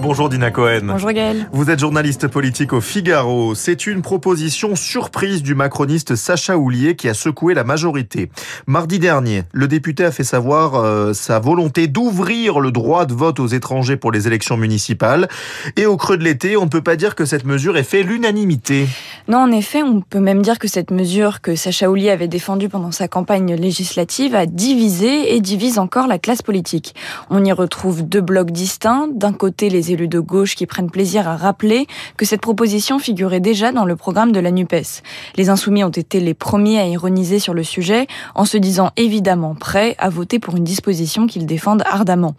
Bonjour Dina Cohen. Bonjour Gaël. Vous êtes journaliste politique au Figaro. C'est une proposition surprise du macroniste Sacha Houlier qui a secoué la majorité. Mardi dernier, le député a fait savoir euh, sa volonté d'ouvrir le droit de vote aux étrangers pour les élections municipales. Et au creux de l'été, on ne peut pas dire que cette mesure ait fait l'unanimité. Non, en effet, on peut même dire que cette mesure que Sacha Houlier avait défendue pendant sa campagne législative a divisé et divise encore la classe politique. On y retrouve deux blocs distincts. D'un côté, les élus de gauche qui prennent plaisir à rappeler que cette proposition figurait déjà dans le programme de la NUPES. Les insoumis ont été les premiers à ironiser sur le sujet en se disant évidemment prêts à voter pour une disposition qu'ils défendent ardemment.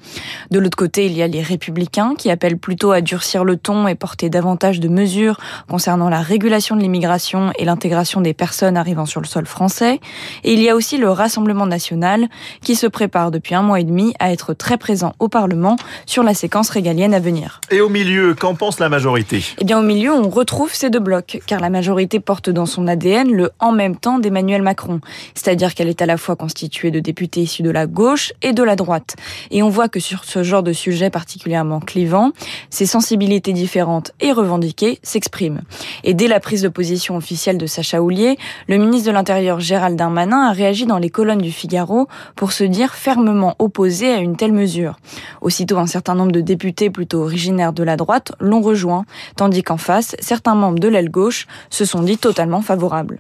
De l'autre côté, il y a les républicains qui appellent plutôt à durcir le ton et porter davantage de mesures concernant la régulation de l'immigration et l'intégration des personnes arrivant sur le sol français. Et il y a aussi le Rassemblement national qui se prépare depuis un mois et demi à être très présent au Parlement sur la séquence régalienne à venir. Et au milieu, qu'en pense la majorité? Eh bien, au milieu, on retrouve ces deux blocs, car la majorité porte dans son ADN le en même temps d'Emmanuel Macron. C'est-à-dire qu'elle est à la fois constituée de députés issus de la gauche et de la droite. Et on voit que sur ce genre de sujet particulièrement clivant, ces sensibilités différentes et revendiquées s'expriment. Et dès la prise de position officielle de Sacha Houlier, le ministre de l'Intérieur Gérald Darmanin a réagi dans les colonnes du Figaro pour se dire fermement opposé à une telle mesure. Aussitôt, un certain nombre de députés plutôt originaires de la droite l'ont rejoint, tandis qu'en face, certains membres de l'aile gauche se sont dit totalement favorables.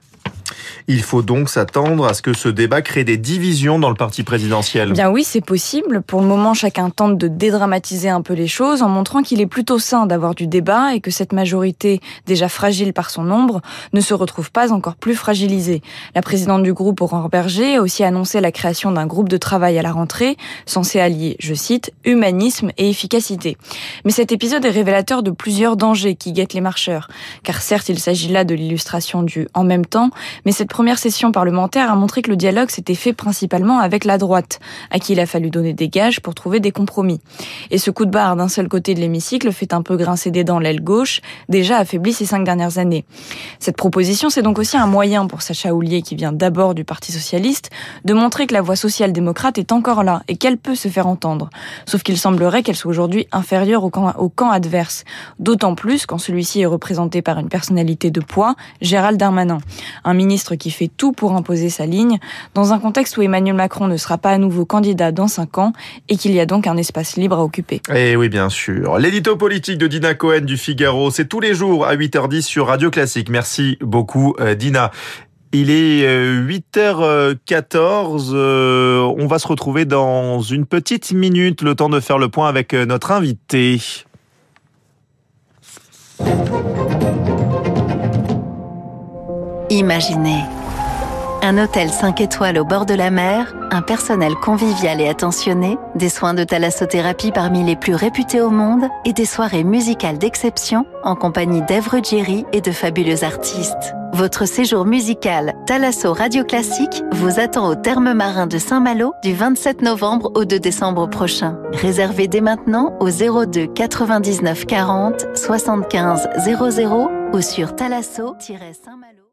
Il faut donc s'attendre à ce que ce débat crée des divisions dans le parti présidentiel. Bien oui, c'est possible. Pour le moment, chacun tente de dédramatiser un peu les choses en montrant qu'il est plutôt sain d'avoir du débat et que cette majorité, déjà fragile par son nombre, ne se retrouve pas encore plus fragilisée. La présidente du groupe, Aurore Berger, a aussi annoncé la création d'un groupe de travail à la rentrée, censé allier, je cite, humanisme et efficacité. Mais cet épisode est révélateur de plusieurs dangers qui guettent les marcheurs. Car certes, il s'agit là de l'illustration du en même temps, mais cette première session parlementaire a montré que le dialogue s'était fait principalement avec la droite, à qui il a fallu donner des gages pour trouver des compromis. Et ce coup de barre d'un seul côté de l'hémicycle fait un peu grincer des dents l'aile gauche, déjà affaiblie ces cinq dernières années. Cette proposition, c'est donc aussi un moyen pour Sacha Houlier, qui vient d'abord du Parti Socialiste, de montrer que la voix social-démocrate est encore là et qu'elle peut se faire entendre. Sauf qu'il semblerait qu'elle soit aujourd'hui inférieure au camp, adverse. D'autant plus quand celui-ci est représenté par une personnalité de poids, Gérald Darmanin. Un ministre qui fait tout pour imposer sa ligne, dans un contexte où Emmanuel Macron ne sera pas à nouveau candidat dans cinq ans et qu'il y a donc un espace libre à occuper. Eh oui, bien sûr. L'édito politique de Dina Cohen du Figaro, c'est tous les jours à 8h10 sur Radio Classique. Merci beaucoup, euh, Dina. Il est 8h14. Euh, on va se retrouver dans une petite minute, le temps de faire le point avec euh, notre invité. Imaginez un hôtel 5 étoiles au bord de la mer, un personnel convivial et attentionné, des soins de thalassothérapie parmi les plus réputés au monde et des soirées musicales d'exception en compagnie d'Ève Ruggieri et de fabuleux artistes. Votre séjour musical Thalasso Radio Classique vous attend au terme marin de Saint-Malo du 27 novembre au 2 décembre prochain. Réservez dès maintenant au 02 99 40 75 00 ou sur thalasso-saint-malo.